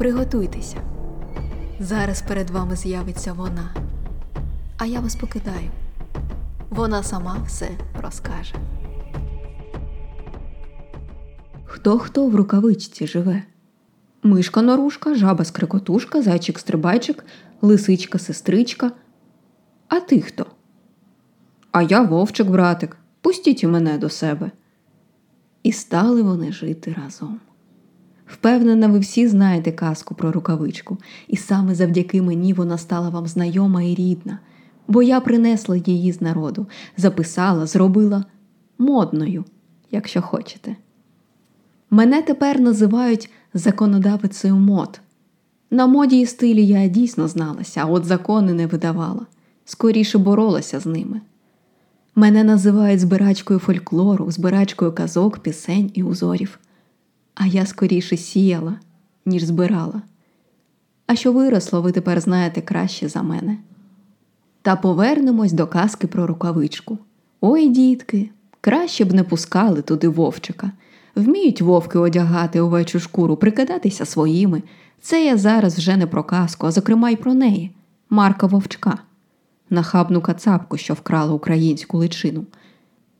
Приготуйтеся. Зараз перед вами з'явиться вона. А я вас покидаю. Вона сама все розкаже. Хто хто в рукавичці живе? Мишка норушка, жаба скрикотушка, зайчик стрибайчик, лисичка сестричка. А ти хто? А я вовчик, братик. Пустіть і мене до себе. І стали вони жити разом. Впевнена, ви всі знаєте казку про рукавичку, і саме завдяки мені вона стала вам знайома і рідна, бо я принесла її з народу, записала, зробила модною, якщо хочете. Мене тепер називають законодавицею мод. На моді і стилі я дійсно зналася, а от закони не видавала, скоріше боролася з ними. Мене називають збирачкою фольклору, збирачкою казок, пісень і узорів. А я скоріше сіяла, ніж збирала. А що виросло, ви тепер знаєте краще за мене. Та повернемось до казки про рукавичку. Ой, дітки, краще б не пускали туди вовчика. Вміють вовки одягати овечу шкуру, прикидатися своїми. Це я зараз вже не про казку, а зокрема й про неї, Марка Вовчка, нахабну кацапку, що вкрала українську личину.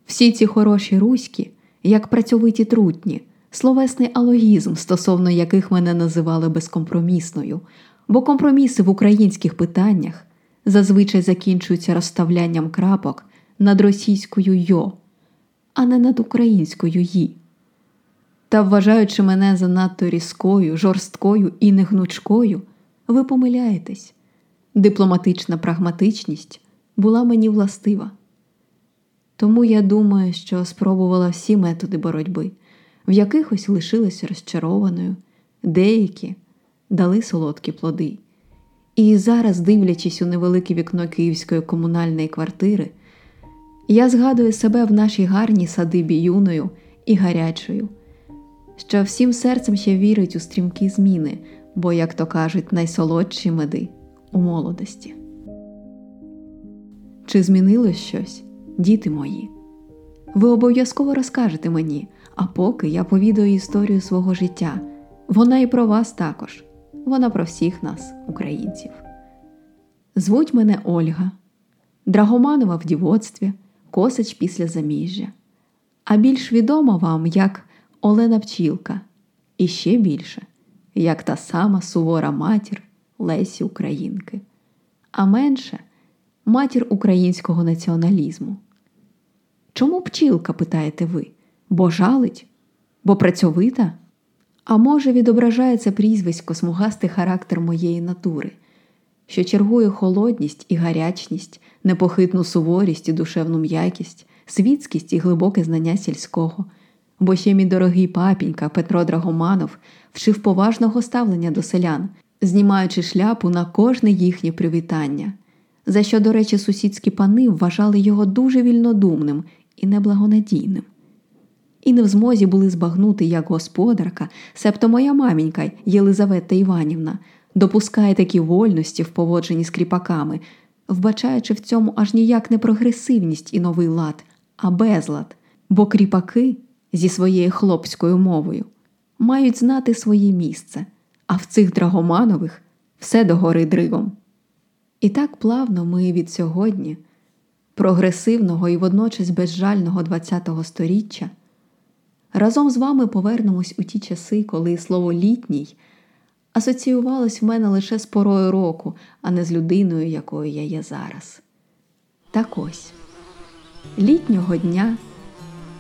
Всі ці хороші руські, як працьовиті трутні, словесний алогізм, стосовно яких мене називали безкомпромісною, бо компроміси в українських питаннях зазвичай закінчуються розставлянням крапок над російською йо, а не над українською ї. Та, вважаючи мене занадто різкою, жорсткою і негнучкою, ви помиляєтесь. Дипломатична прагматичність була мені властива. Тому я думаю, що спробувала всі методи боротьби, в якихось лишилася розчарованою, деякі дали солодкі плоди. І зараз, дивлячись у невелике вікно київської комунальної квартири, я згадую себе в нашій гарній садибі юною і гарячою що всім серцем ще вірить у стрімкі зміни, бо, як то кажуть, найсолодші меди у молодості. Чи змінилось щось, діти мої? Ви обов'язково розкажете мені, а поки я повідаю історію свого життя. Вона і про вас також, вона про всіх нас, українців. Звуть мене Ольга, Драгоманова в дівоцтві, Косач після заміжжя, а більш відома вам як Олена Пчілка і ще більше, як та сама сувора матір Лесі Українки, а менше матір українського націоналізму. Чому пчілка, питаєте ви? Бо жалить? Бо працьовита? А може, відображає це прізвисько смугастий характер моєї натури, що чергує холодність і гарячність, непохитну суворість і душевну м'якість, світськість і глибоке знання сільського бо ще мій дорогий папінька Петро Драгоманов вчив поважного ставлення до селян, знімаючи шляпу на кожне їхнє привітання, за що, до речі, сусідські пани вважали його дуже вільнодумним і неблагонадійним. І не в змозі були збагнути, як господарка, себто моя мамінька Єлизавета Іванівна, допускає такі вольності в поводженні з кріпаками, вбачаючи в цьому аж ніяк не прогресивність і новий лад, а безлад, бо кріпаки зі своєю хлопською мовою, мають знати своє місце, а в цих драгоманових все догори дригом. І так плавно ми від сьогодні, прогресивного і водночас безжального ХХ століття, разом з вами повернемось у ті часи, коли слово літній асоціювалось в мене лише з порою року, а не з людиною, якою я є зараз. Так ось літнього дня.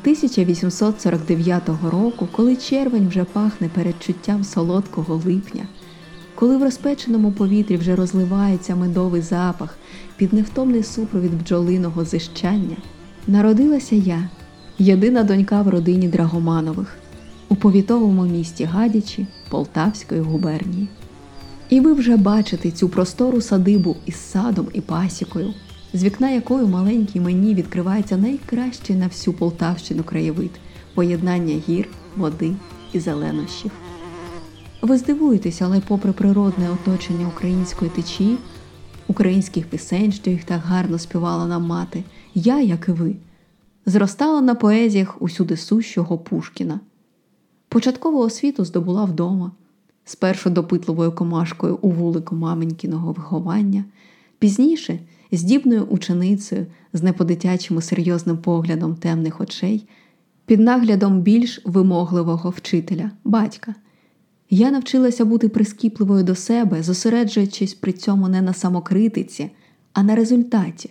1849 року, коли червень вже пахне передчуттям солодкого липня, коли в розпеченому повітрі вже розливається медовий запах під невтомний супровід бджолиного зищання, народилася я, єдина донька в родині Драгоманових у повітовому місті Гадячі Полтавської губернії. І ви вже бачите цю простору садибу із садом і пасікою з вікна якої маленькій мені відкривається найкращий на всю Полтавщину краєвид поєднання гір, води і зеленощів. Ви здивуєтеся, але, попри природне оточення української течії, українських пісень, що їх так гарно співала нам мати, я, як і ви, зростала на поезіях усюди сущого Пушкіна. Початкову освіту здобула вдома, спершу допитливою комашкою у вулику маменькіного виховання, пізніше здібною ученицею з неподитячим серйозним поглядом темних очей, під наглядом більш вимогливого вчителя, батька. Я навчилася бути прискіпливою до себе, зосереджуючись при цьому не на самокритиці, а на результаті.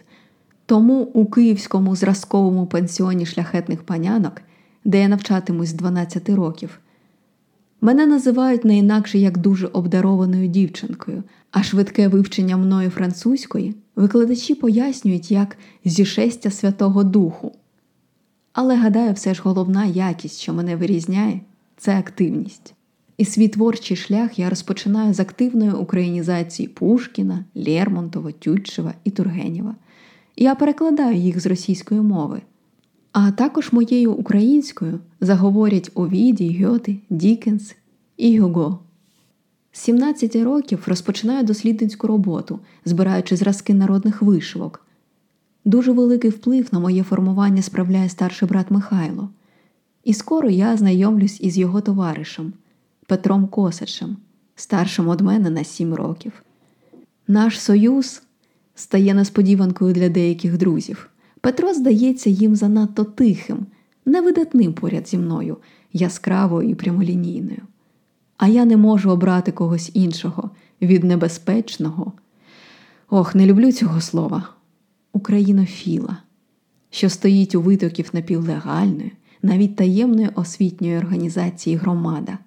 Тому у київському зразковому пансіоні шляхетних панянок, де я навчатимусь з 12 років, мене називають не інакше як дуже обдарованою дівчинкою, а швидке вивчення мною французької викладачі пояснюють як зішестя Святого Духу. Але гадаю, все ж головна якість, що мене вирізняє, це активність. І свій творчий шлях я розпочинаю з активної українізації Пушкіна, Лермонтова, Тютчева і Тургенєва. Я перекладаю їх з російської мови. А також моєю українською заговорять Овідій, Гьоте, Дікенс і Гюго. З 17 років розпочинаю дослідницьку роботу, збираючи зразки народних вишивок. Дуже великий вплив на моє формування справляє старший брат Михайло. І скоро я знайомлюсь із його товаришем Петром Косачем, старшим од мене на 7 років. Наш союз стає несподіванкою для деяких друзів. Петро здається їм занадто тихим, невидатним поряд зі мною, яскравою і прямолінійною. А я не можу обрати когось іншого від небезпечного. Ох, не люблю цього слова. Українофіла, що стоїть у витоків напівлегальної, навіть таємної освітньої організації громада.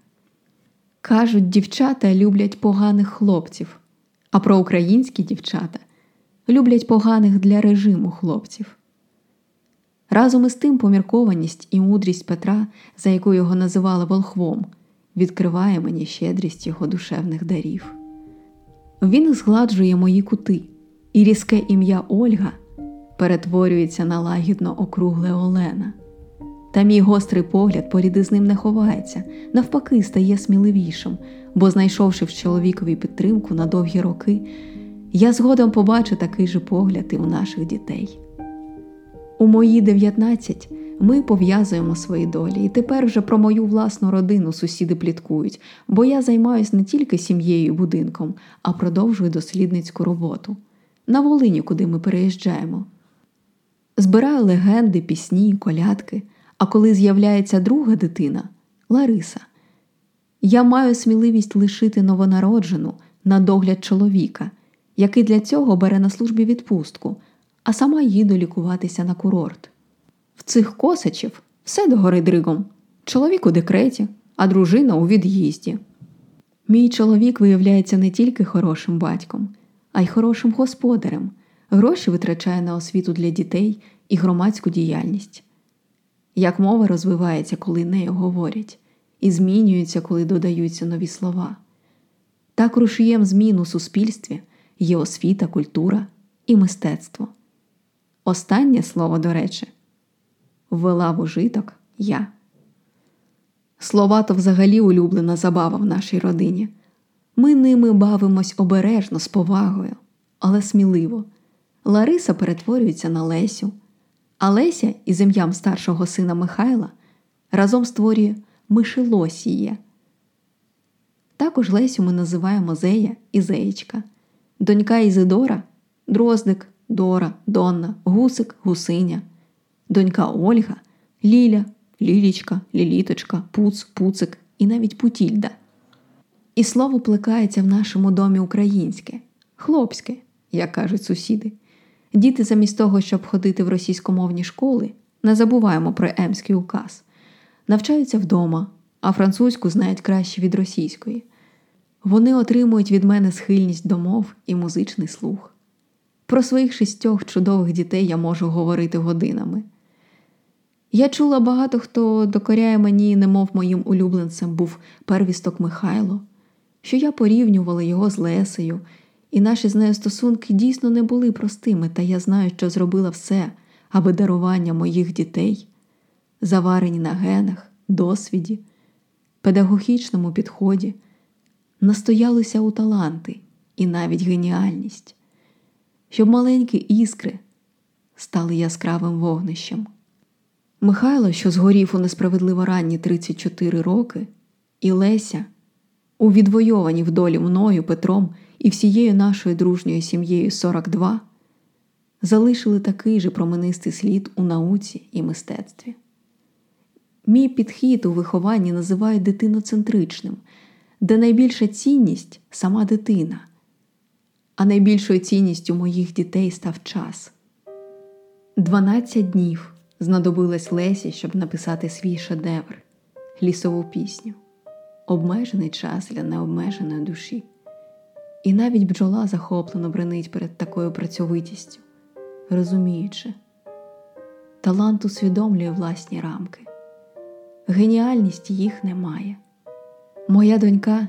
Кажуть, дівчата люблять поганих хлопців, а проукраїнські дівчата люблять поганих для режиму хлопців. Разом із тим поміркованість і мудрість Петра, за яку його називали волхвом, відкриває мені щедрість його душевних дарів. Він згладжує мої кути, і різке ім'я Ольга перетворюється на лагідно округле Олена. Та мій гострий погляд поряд із ним не ховається, навпаки, стає сміливішим, бо, знайшовши в чоловікові підтримку на довгі роки, я згодом побачу такий же погляд і у наших дітей. У мої 19 ми пов'язуємо свої долі, і тепер вже про мою власну родину сусіди пліткують, бо я займаюся не тільки сім'єю і будинком, а продовжую дослідницьку роботу на Волині, куди ми переїжджаємо. Збираю легенди, пісні, колядки. А коли з'являється друга дитина Лариса, я маю сміливість лишити новонароджену на догляд чоловіка, який для цього бере на службі відпустку, а сама їду лікуватися на курорт. В цих косачів все догори дригом. Чоловік у декреті, а дружина у від'їзді. Мій чоловік виявляється не тільки хорошим батьком, а й хорошим господарем, гроші витрачає на освіту для дітей і громадську діяльність. Як мова розвивається, коли нею говорять, і змінюється, коли додаються нові слова. Так рушієм змін у суспільстві є освіта, культура і мистецтво. Останнє слово, до речі, ввела в ужиток я. Слова то взагалі улюблена забава в нашій родині. Ми ними бавимось обережно, з повагою, але сміливо. Лариса перетворюється на Лесю, а Леся із ім'ям старшого сина Михайла разом створює Мишелосіє. Також Лесю ми називаємо Зея і Зеєчка, донька Ізидора Дроздик, Дора, Донна, Гусик, Гусиня, донька Ольга, Ліля, Лілічка, Ліліточка, Пуц, Пуцик і навіть Путільда. І слово плекається в нашому домі українське, хлопське, як кажуть сусіди. Діти, замість того, щоб ходити в російськомовні школи, не забуваємо про емський указ, навчаються вдома, а французьку знають краще від російської. Вони отримують від мене схильність до мов і музичний слух. Про своїх шістьох чудових дітей я можу говорити годинами. Я чула багато хто докоряє мені, немов моїм улюбленцем був первісток Михайло, що я порівнювала його з Лесею, і наші з нею стосунки дійсно не були простими, та я знаю, що зробила все, аби дарування моїх дітей, заварені на генах, досвіді, педагогічному підході, настоялися у таланти і навіть геніальність, щоб маленькі іскри стали яскравим вогнищем. Михайло, що згорів у несправедливо ранні 34 роки, і Леся, У відвойовані вдолі мною, Петром і всією нашою дружньою сім'єю 42 залишили такий же променистий слід у науці і мистецтві. Мій підхід у вихованні називають дитиноцентричним, де найбільша цінність сама дитина, а найбільшою цінністю моїх дітей став час. 12 днів знадобилось Лесі, щоб написати свій шедевр, лісову пісню, обмежений час для необмеженої душі. І навіть бджола захоплено бренить перед такою працьовитістю, розуміючи, талант усвідомлює власні рамки, геніальність їх немає. Моя донька,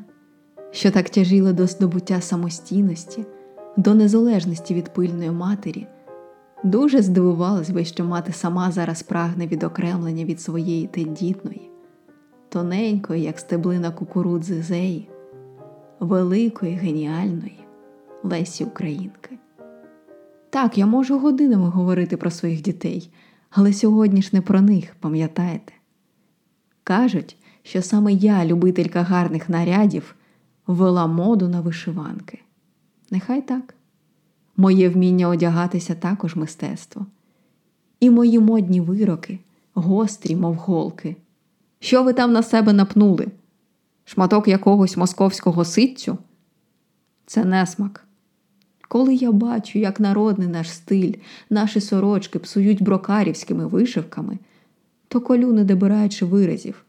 що так тяжіла до здобуття самостійності, до незалежності від пильної матері, дуже здивувалась би, що мати сама зараз прагне відокремлення від своєї тендітної, тоненької, як стеблина кукурудзи зеї, великої, геніальної Лесі Українки. Так, я можу годинами говорити про своїх дітей, але сьогодні ж не про них, пам'ятаєте? Кажуть, що саме я, любителька гарних нарядів, ввела моду на вишиванки. Нехай так. Моє вміння одягатися також мистецтво. І мої модні вироки, гострі, мов голки. Що ви там на себе напнули? Шматок якогось московського ситцю? Це несмак. Коли я бачу, як народний наш стиль, наші сорочки псують брокарівськими вишивками, то колю, не добираючи виразів.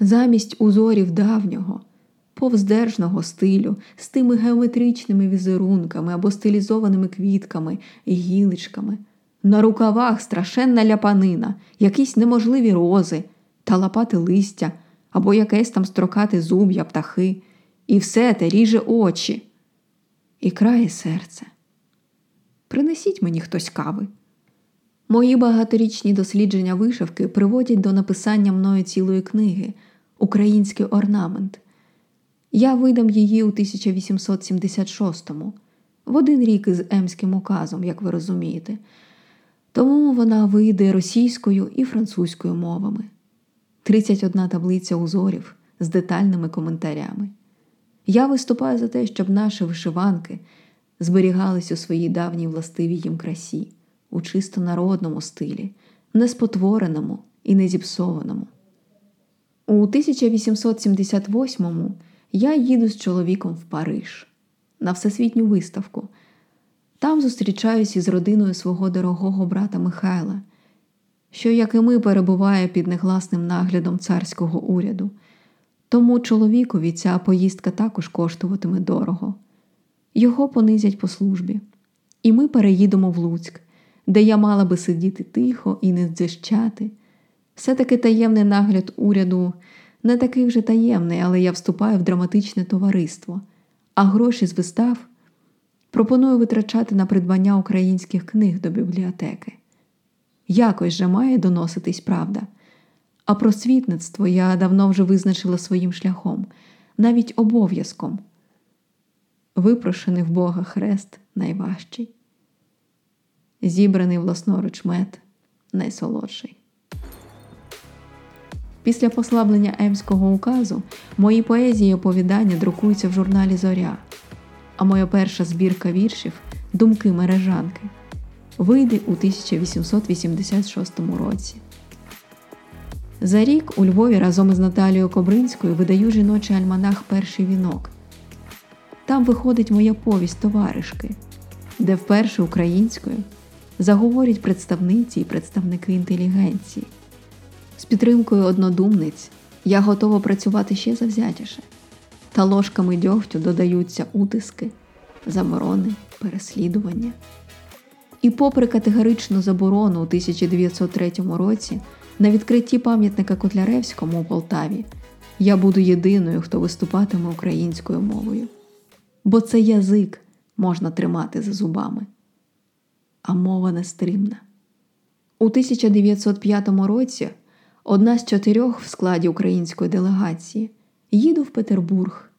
Замість узорів давнього, повздержного стилю з тими геометричними візерунками або стилізованими квітками і гіличками, на рукавах страшенна ляпанина, якісь неможливі рози та лопати листя, або якесь там строкати зуб'я птахи, і все те ріже очі і крає серце. Принесіть мені хтось кави. Мої багаторічні дослідження вишивки приводять до написання мною цілої книги Український орнамент. Я видам її у 1876-му, в один рік із Емським указом, як ви розумієте. Тому вона вийде російською і французькою мовами. 31 таблиця узорів з детальними коментарями. Я виступаю за те, щоб наші вишиванки зберігались у своїй давній властивій їм красі, у чисто народному стилі, не спотвореному і не зіпсованому. У 1878-му я їду з чоловіком в Париж на всесвітню виставку. Там зустрічаюсь із родиною свого дорогого брата Михайла, що, як і ми, перебуває під негласним наглядом царського уряду. Тому чоловікові ця поїздка також коштуватиме дорого. Його понизять по службі, і ми переїдемо в Луцьк, де я мала би сидіти тихо і не дзищати. Все-таки таємний нагляд уряду не такий вже таємний, але я вступаю в драматичне товариство, а гроші з вистав пропоную витрачати на придбання українських книг до бібліотеки. Якось же має доноситись правда. А просвітництво я давно вже визначила своїм шляхом, навіть обов'язком. Випрошений в Бога хрест найважчий, зібраний власноруч мед найсолодший. Після послаблення Емського указу мої поезії і оповідання друкуються в журналі Зоря, а моя перша збірка віршів Думки мережанки вийде у 1886 році. За рік у Львові разом із Наталією Кобринською видаю жіночий альманах Перший вінок. Там виходить моя повість товаришки, де вперше українською заговорять представниці і представники інтелігенції. Підтримкою однодумниць я готова працювати ще завзятіше, та ложками дьогтю додаються утиски, заборони, переслідування. І, попри категоричну заборону у 1903 році на відкритті пам'ятника Котляревському у Полтаві, я буду єдиною, хто виступатиме українською мовою. Бо це язик можна тримати за зубами, а мова нестримна. У 1905 році одна з чотирьох в складі української делегації їду в Петербург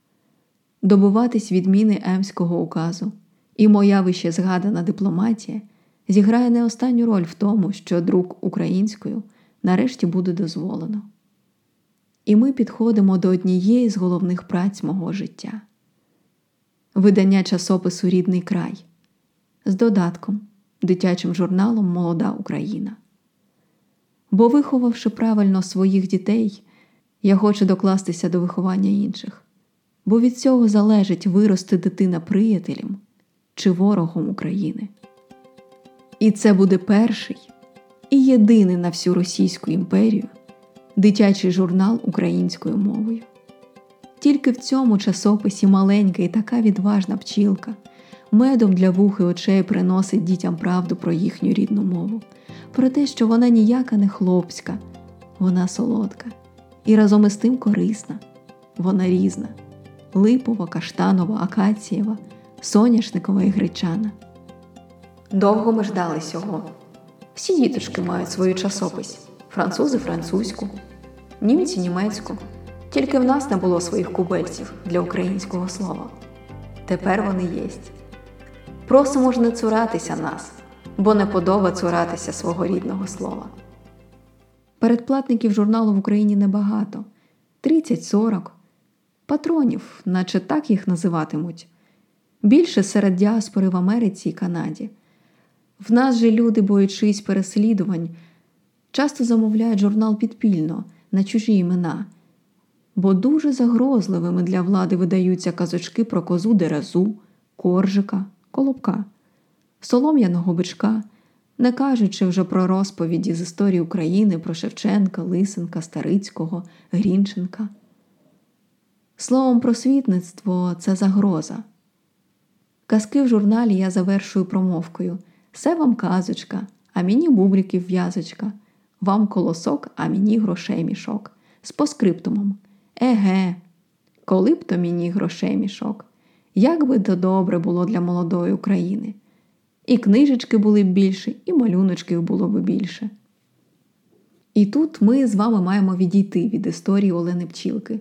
добиватись відміни Емського указу, і моя вище згадана дипломатія зіграє не останню роль в тому, що друк українською нарешті буде дозволено. І ми підходимо до однієї з головних праць мого життя видання часопису Рідний край з додатком, дитячим журналом Молода Україна. Бо, виховавши правильно своїх дітей, я хочу докластися до виховання інших, бо від цього залежить вирости дитина приятелем чи ворогом України. І це буде перший і єдиний на всю Російську імперію дитячий журнал українською мовою. Тільки в цьому часописі маленька і така відважна пчілка медом для вух і очей приносить дітям правду про їхню рідну мову, про те, що вона ніяка не хлопська, вона солодка і разом із тим корисна, вона різна липова, каштанова, акацієва, соняшникова і гречана. Довго ми ждали цього. Всі діточки мають свою часопись французи французьку, німці німецьку. Тільки в нас не було своїх кубельців для українського слова. Тепер вони єсть. Просимо ж не цуратися нас, бо не подоба цуратися свого рідного слова. Передплатників журналу в Україні небагато 30-40 патронів, наче так їх називатимуть. Більше серед діаспори в Америці і Канаді. В нас же люди, боючись переслідувань, часто замовляють журнал підпільно на чужі імена, бо дуже загрозливими для влади видаються казочки про козу дерезу, коржика, колобка, солом'яного бичка, не кажучи вже про розповіді з історії України про Шевченка, Лисенка, Старицького, Грінченка. Словом, просвітництво це загроза. Казки в журналі я завершую промовкою. Все вам казочка, а мені бубліків в'язочка, вам колосок, а мені грошей мішок. З поскриптумом. Еге, коли б то мені грошей мішок. Як би то добре було для молодої України. І книжечки були б більше, і малюночків було б більше. І тут ми з вами маємо відійти від історії Олени Пчілки,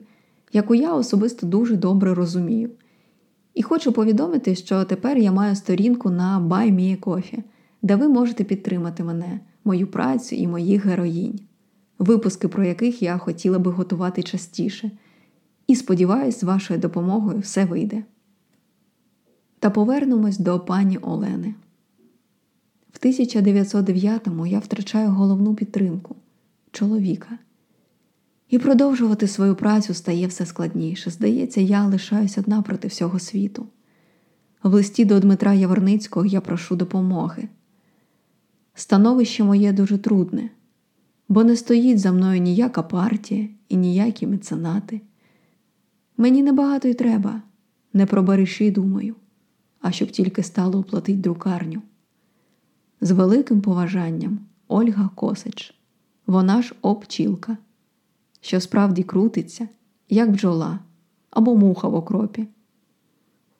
яку я особисто дуже добре розумію. І хочу повідомити, що тепер я маю сторінку на BuyMeACoffee, де ви можете підтримати мене, мою працю і моїх героїнь, випуски про яких я хотіла би готувати частіше. І сподіваюсь, з вашою допомогою все вийде. Та повернемось до пані Олени. В 1909-му я втрачаю головну підтримку чоловіка. І продовжувати свою працю стає все складніше. Здається, я лишаюсь одна проти всього світу. В листі до Дмитра Яворницького я прошу допомоги. Становище моє дуже трудне, бо не стоїть за мною ніяка партія і ніякі меценати. Мені небагато й треба, не про бариші думаю, а щоб тільки стало оплатить друкарню. З великим поважанням Ольга Косич, вона ж обчілка що справді крутиться, як бджола або муха в окропі.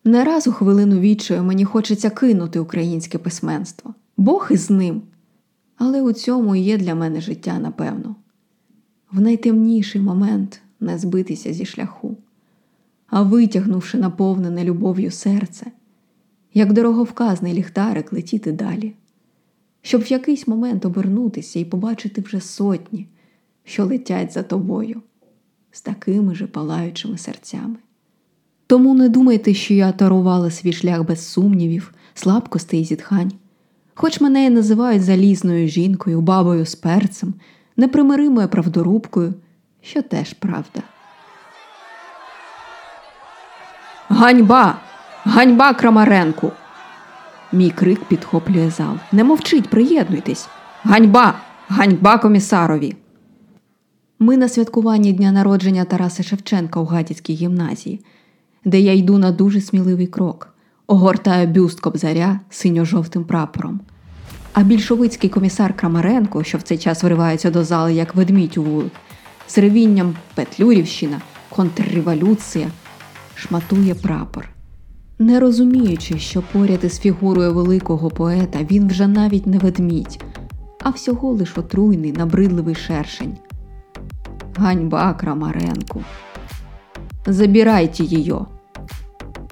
Не раз у хвилину відчаю мені хочеться кинути українське письменство, Бог із ним. Але у цьому і є для мене життя, напевно. В найтемніший момент не збитися зі шляху, а витягнувши наповнене любов'ю серце, як дороговказний ліхтарик летіти далі, щоб в якийсь момент обернутися і побачити вже сотні що летять за тобою з такими же палаючими серцями. Тому не думайте, що я тарувала свій шлях без сумнівів, слабкостей і зітхань. Хоч мене і називають залізною жінкою, бабою з перцем, непримиримою правдорубкою, що теж правда. Ганьба! Ганьба Крамаренку! Мій крик підхоплює зал. Не мовчить, приєднуйтесь. Ганьба! Ганьба комісарові! Ми на святкуванні дня народження Тараса Шевченка у Гадяцькій гімназії, де я йду на дуже сміливий крок, огортаю бюст кобзаря синьо-жовтим прапором. А більшовицький комісар Крамаренко, що в цей час вривається до зали як ведмідь у вулик, з ревінням Петлюрівщина, контрреволюція, шматує прапор. Не розуміючи, що поряд із фігурою великого поета він вже навіть не ведмідь, а всього лиш отруйний, набридливий шершень. Ганьба Крамаренку. Забирайте її.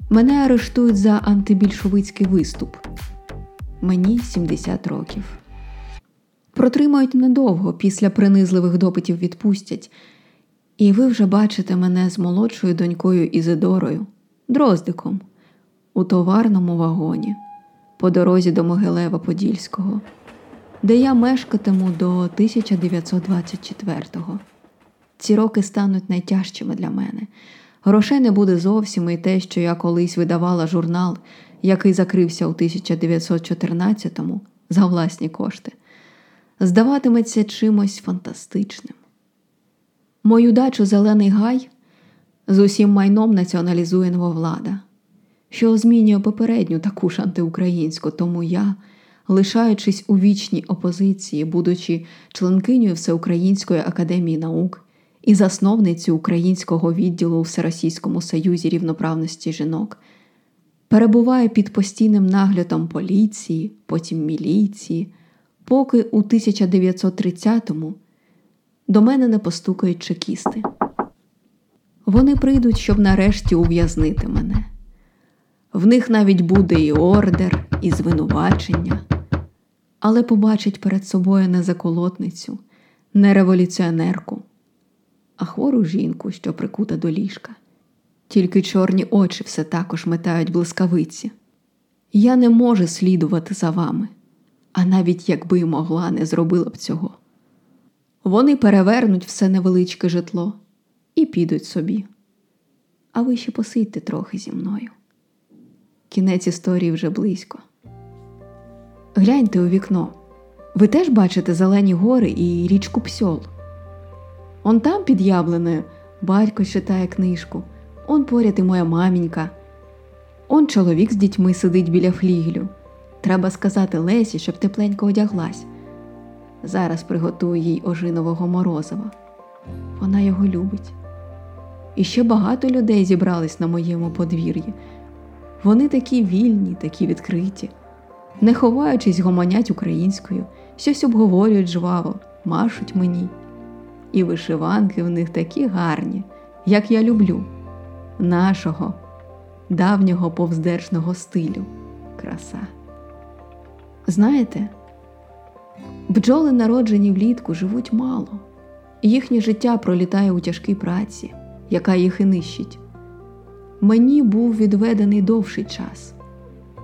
Мене арештують за антибільшовицький виступ. Мені 70 років. Протримають недовго, після принизливих допитів відпустять. І ви вже бачите мене з молодшою донькою Ізидорою, дроздиком, у товарному вагоні по дорозі до Могилева Подільського, де я мешкатиму до 1924-го. Ці роки стануть найтяжчими для мене. Грошей не буде зовсім і те, що я колись видавала журнал, який закрився у 1914-му за власні кошти, здаватиметься чимось фантастичним. Мою дачу Зелений Гай з усім майном націоналізує нововлада, що змінює попередню таку ж антиукраїнську, тому я, лишаючись у вічній опозиції, будучи членкинею Всеукраїнської академії наук і засновницю українського відділу у Всеросійському Союзі рівноправності жінок, перебуваю під постійним наглядом поліції, потім міліції, поки у 1930-му до мене не постукають чекісти. Вони прийдуть, щоб нарешті ув'язнити мене. В них навіть буде і ордер, і звинувачення, але побачить перед собою не заколотницю, не революціонерку, а хвору жінку, що прикута до ліжка. Тільки чорні очі все також метають блискавиці. Я не можу слідувати за вами, а навіть якби й могла, не зробила б цього. Вони перевернуть все невеличке житло і підуть собі. А ви ще посидьте трохи зі мною. Кінець історії вже близько. Гляньте у вікно. Ви теж бачите зелені гори і річку Псьол. Он там під яблуною батько читає книжку, он поряд і моя мамінька. Он чоловік з дітьми сидить біля флігелю. Треба сказати Лесі, щоб тепленько одяглась. Зараз приготую їй ожинового морозива. Вона його любить. І ще багато людей зібрались на моєму подвір'ї. Вони такі вільні, такі відкриті, не ховаючись, гомонять українською, щось обговорюють жваво, машуть мені. І вишиванки в них такі гарні, як я люблю, нашого, давнього повздержного стилю. Краса. Знаєте, бджоли, народжені влітку, живуть мало, їхнє життя пролітає у тяжкій праці, яка їх і нищить. Мені був відведений довший час,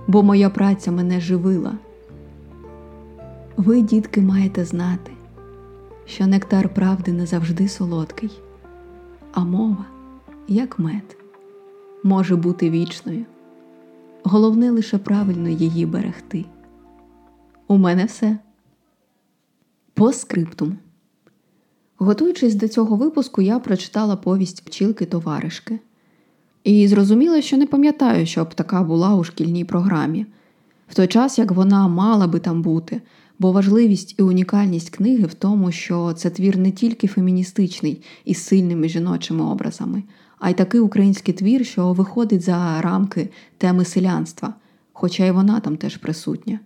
бо моя праця мене живила. Ви, дітки, маєте знати, що нектар правди не завжди солодкий, а мова, як мед, може бути вічною. Головне лише правильно її берегти. У мене все. По скриптум. Готуючись до цього випуску, я прочитала повість пчілки товаришки і зрозуміла, що не пам'ятаю, щоб така була у шкільній програмі, в той час як вона мала би там бути, бо важливість і унікальність книги в тому, що це твір не тільки феміністичний із сильними жіночими образами, а й такий український твір, що виходить за рамки теми селянства, хоча й вона там теж присутня,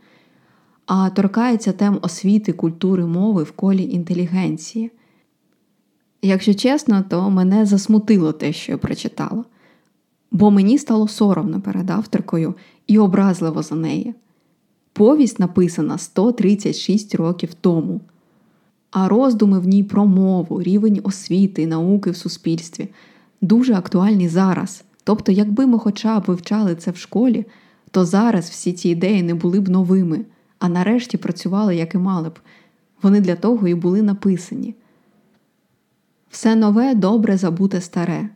а торкається тем освіти, культури, мови в колі інтелігенції. Якщо чесно, то мене засмутило те, що я прочитала, бо мені стало соромно перед авторкою і образливо за неї. Повість написана 136 років тому, а роздуми в ній про мову, рівень освіти і науки в суспільстві дуже актуальні зараз. Тобто, якби ми хоча б вивчали це в школі, то зараз всі ці ідеї не були б новими, а нарешті працювали, як і мали б. Вони для того і були написані. Все нове добре забуте старе,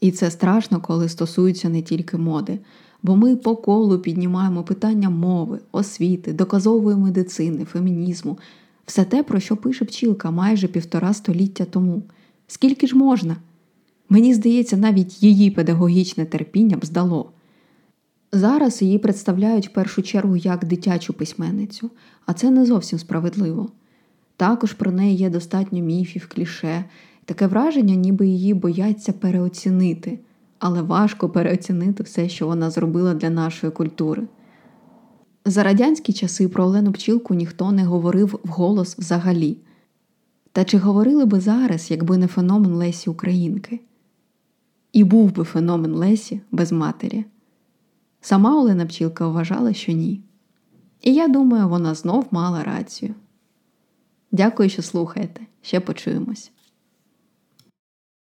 і це страшно, коли стосується не тільки моди, бо ми по колу піднімаємо питання мови, освіти, доказової медицини, фемінізму, все те, про що пише пчілка майже півтора століття тому. Скільки ж можна? Мені здається, навіть її педагогічне терпіння б здало. Зараз її представляють в першу чергу як дитячу письменницю, а це не зовсім справедливо. Також про неї є достатньо міфів, кліше, таке враження, ніби її бояться переоцінити, але важко переоцінити все, що вона зробила для нашої культури. За радянські часи про Олену Пчілку ніхто не говорив вголос взагалі. Та чи говорили би зараз, якби не феномен Лесі Українки? І був би феномен Лесі без матері. Сама Олена Пчілка вважала, що ні. І я думаю, вона знов мала рацію. Дякую, що слухаєте. Ще почуємось.